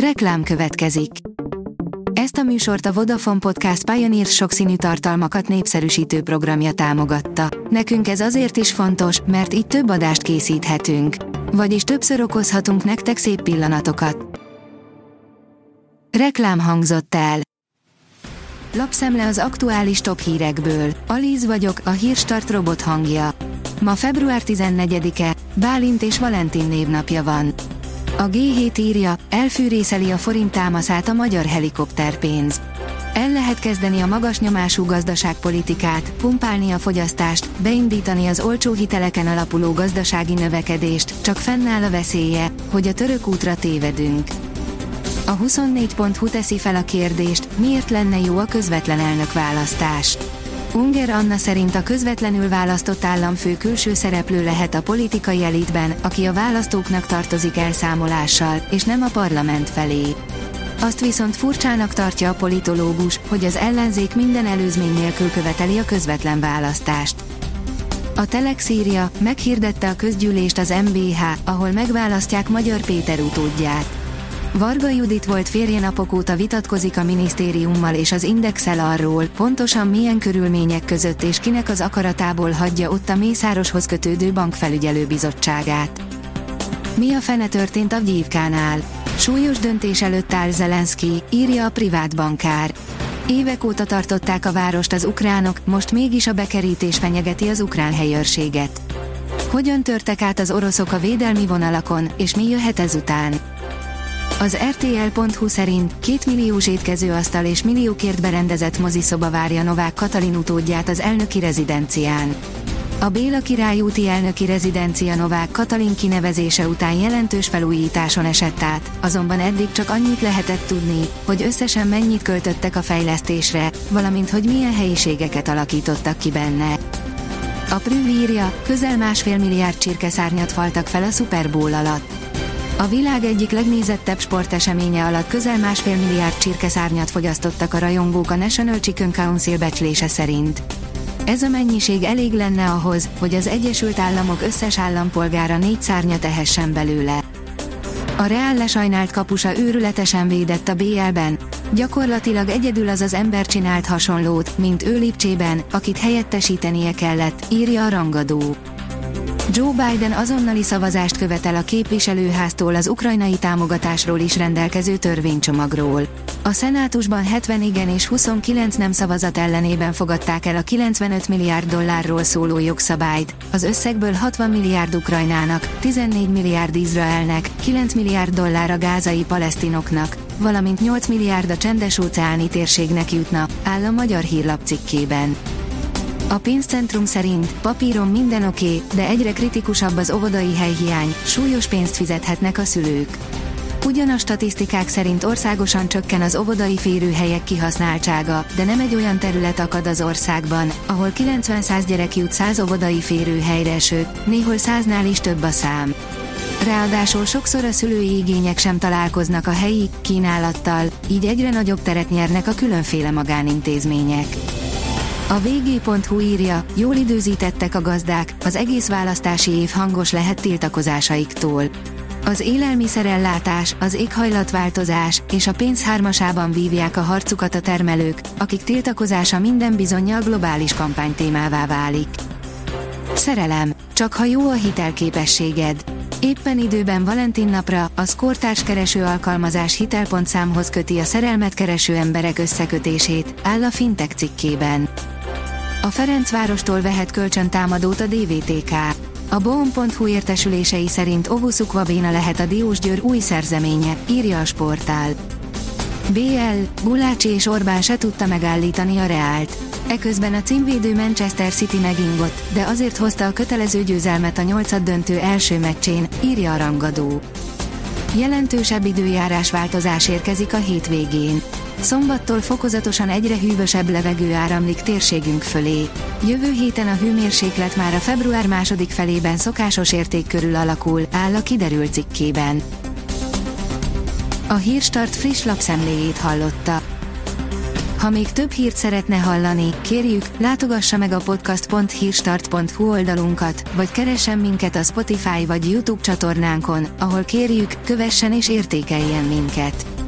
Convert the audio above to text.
Reklám következik. Ezt a műsort a Vodafone Podcast Pioneer sokszínű tartalmakat népszerűsítő programja támogatta. Nekünk ez azért is fontos, mert így több adást készíthetünk. Vagyis többször okozhatunk nektek szép pillanatokat. Reklám hangzott el. Lapszemle az aktuális top hírekből. Alíz vagyok, a hírstart robot hangja. Ma február 14-e, Bálint és Valentin névnapja van. A G7 írja, elfűrészeli a forint támaszát a magyar helikopterpénz. El lehet kezdeni a magas nyomású gazdaságpolitikát, pumpálni a fogyasztást, beindítani az olcsó hiteleken alapuló gazdasági növekedést, csak fennáll a veszélye, hogy a török útra tévedünk. A 24.hu teszi fel a kérdést, miért lenne jó a közvetlen elnök választás. Unger Anna szerint a közvetlenül választott államfő külső szereplő lehet a politikai elitben, aki a választóknak tartozik elszámolással, és nem a parlament felé. Azt viszont furcsának tartja a politológus, hogy az ellenzék minden előzmény nélkül követeli a közvetlen választást. A Telex írja, meghirdette a közgyűlést az MBH, ahol megválasztják Magyar Péter utódját. Varga Judit volt férje napok óta vitatkozik a minisztériummal és az Indexel arról, pontosan milyen körülmények között és kinek az akaratából hagyja ott a Mészároshoz kötődő bankfelügyelő bizottságát. Mi a fene történt a Gyívkánál? Súlyos döntés előtt áll Zelenszky, írja a privát bankár. Évek óta tartották a várost az ukránok, most mégis a bekerítés fenyegeti az ukrán helyőrséget. Hogyan törtek át az oroszok a védelmi vonalakon, és mi jöhet ezután? Az RTL.hu szerint két milliós étkezőasztal és milliókért berendezett moziszoba várja Novák Katalin utódját az elnöki rezidencián. A Béla Király úti elnöki rezidencia Novák Katalin kinevezése után jelentős felújításon esett át, azonban eddig csak annyit lehetett tudni, hogy összesen mennyit költöttek a fejlesztésre, valamint hogy milyen helyiségeket alakítottak ki benne. A Prüm írja, közel másfél milliárd csirkeszárnyat faltak fel a Super Bowl alatt. A világ egyik legnézettebb sporteseménye alatt közel másfél milliárd csirkeszárnyat fogyasztottak a rajongók a National Chicken Council becslése szerint. Ez a mennyiség elég lenne ahhoz, hogy az Egyesült Államok összes állampolgára négy szárnyat ehessen belőle. A Real lesajnált kapusa őrületesen védett a BL-ben, gyakorlatilag egyedül az az ember csinált hasonlót, mint ő Lipcsében, akit helyettesítenie kellett, írja a rangadó. Joe Biden azonnali szavazást követel a képviselőháztól az ukrajnai támogatásról is rendelkező törvénycsomagról. A szenátusban 70 igen és 29 nem szavazat ellenében fogadták el a 95 milliárd dollárról szóló jogszabályt, az összegből 60 milliárd Ukrajnának, 14 milliárd Izraelnek, 9 milliárd dollár a gázai palesztinoknak, valamint 8 milliárd a csendes óceáni térségnek jutna, áll a magyar hírlap cikkében. A pénzcentrum szerint papíron minden oké, okay, de egyre kritikusabb az óvodai helyhiány, súlyos pénzt fizethetnek a szülők. Ugyan statisztikák szerint országosan csökken az óvodai férőhelyek kihasználtsága, de nem egy olyan terület akad az országban, ahol 90-100 gyerek jut 100 óvodai férőhelyre, sőt, néhol 100-nál is több a szám. Ráadásul sokszor a szülői igények sem találkoznak a helyi kínálattal, így egyre nagyobb teret nyernek a különféle magánintézmények. A vg.hu írja, jól időzítettek a gazdák, az egész választási év hangos lehet tiltakozásaiktól. Az élelmiszerellátás, az éghajlatváltozás és a pénz hármasában vívják a harcukat a termelők, akik tiltakozása minden bizonyal globális kampánytémává válik. Szerelem, csak ha jó a hitelképességed. Éppen időben Valentin napra a Skortárs kereső alkalmazás hitelpontszámhoz köti a szerelmet kereső emberek összekötését, áll a Fintech cikkében. A Ferencvárostól vehet kölcsön támadót a DVTK. A Bohom.hu értesülései szerint Ovuszuk Vabéna lehet a Diós Győr új szerzeménye, írja a sportál. BL, Gulácsi és Orbán se tudta megállítani a Reált. Eközben a címvédő Manchester City megingott, de azért hozta a kötelező győzelmet a nyolcad döntő első meccsén, írja a rangadó. Jelentősebb időjárás változás érkezik a hétvégén. Szombattól fokozatosan egyre hűvösebb levegő áramlik térségünk fölé. Jövő héten a hőmérséklet már a február második felében szokásos érték körül alakul, áll a kiderült cikkében. A Hírstart friss lapszemléjét hallotta. Ha még több hírt szeretne hallani, kérjük, látogassa meg a podcast.hírstart.hu oldalunkat, vagy keressen minket a Spotify vagy YouTube csatornánkon, ahol kérjük, kövessen és értékeljen minket.